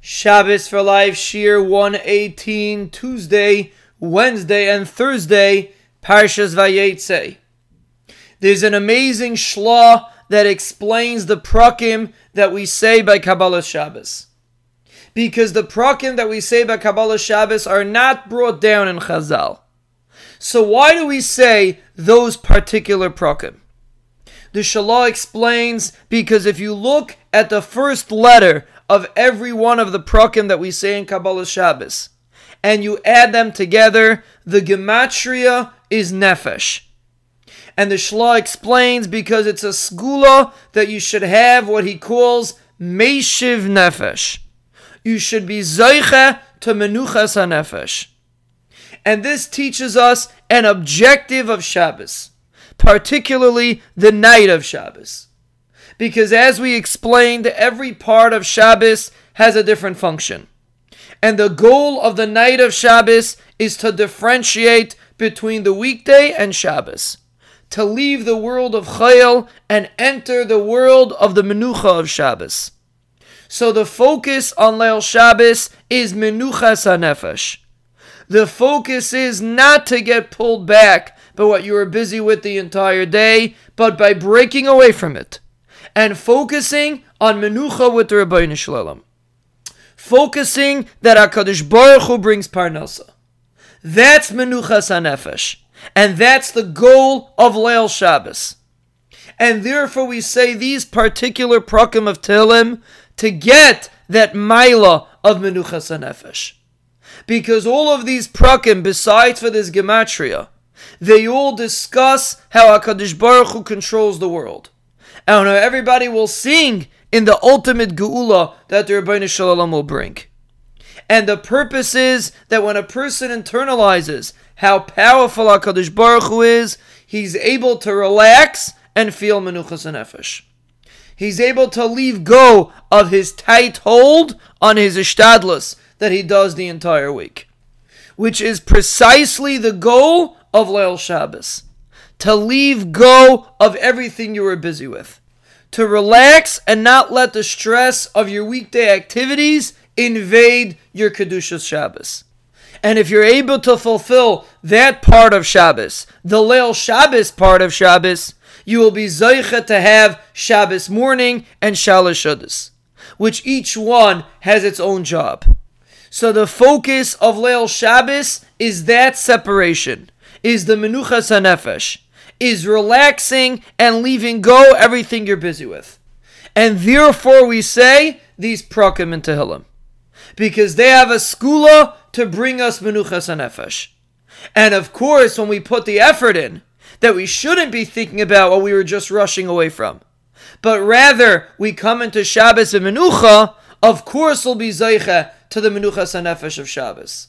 Shabbos for Life, Shiur 118, Tuesday, Wednesday, and Thursday, Parshas Vayetze. There's an amazing shlah that explains the prakim that we say by Kabbalas Shabbos. Because the prakim that we say by Kabbalas Shabbos are not brought down in Chazal. So why do we say those particular prakim? The Shalah explains because if you look at the first letter of every one of the prakim that we say in Kabbalas Shabbos, and you add them together, the gematria is nefesh. And the Shla explains because it's a segula that you should have what he calls meishiv nefesh. You should be zeicha to menuchas nefesh. And this teaches us an objective of Shabbos, particularly the night of Shabbos because as we explained, every part of Shabbos has a different function. And the goal of the night of Shabbos is to differentiate between the weekday and Shabbos, to leave the world of Chayil and enter the world of the Menucha of Shabbos. So the focus on Leil Shabbos is Menuchas HaNefesh. The focus is not to get pulled back by what you were busy with the entire day, but by breaking away from it and focusing on menucha with the Ribono Shel Olam. Focusing that HaKadosh Baruch Hu brings parnasa. That's menuchas hanefesh. And that's the goal of Leil Shabbos. And therefore we say these particular prakim of Tehillim to get that maila of menuchas hanefesh. Because all of these prakim, besides for this gematria, they all discuss how HaKadosh Baruch Hu controls the world and how everybody will sing in the ultimate geula that the Ribono Shel Olam will bring. And the purpose is that when a person internalizes how powerful HaKadosh Baruch Hu is, he's able to relax and feel menuchas and nefesh. He's able to leave go of his tight hold on his ishtadlus that he does the entire week, which is precisely the goal of Leil Shabbos to leave go of everything you were busy with, to relax and not let the stress of your weekday activities invade your Kedushas Shabbos. And if you're able to fulfill that part of Shabbos, the Leil Shabbos part of Shabbos, you will be Zaycha to have Shabbos morning and Shalosh which each one has its own job. So the focus of Leil Shabbos is that separation, is the Menuchas HaNefesh is relaxing and leaving go everything you're busy with. And therefore we say these prakim and Tehillim. Because they have a segula to bring us menuchas and nefesh. And of course, when we put the effort in, that we shouldn't be thinking about what we were just rushing away from. But rather, we come into Shabbos and Menucha, of course we'll be Zeicha to the Menuchas and Nefesh of Shabbos.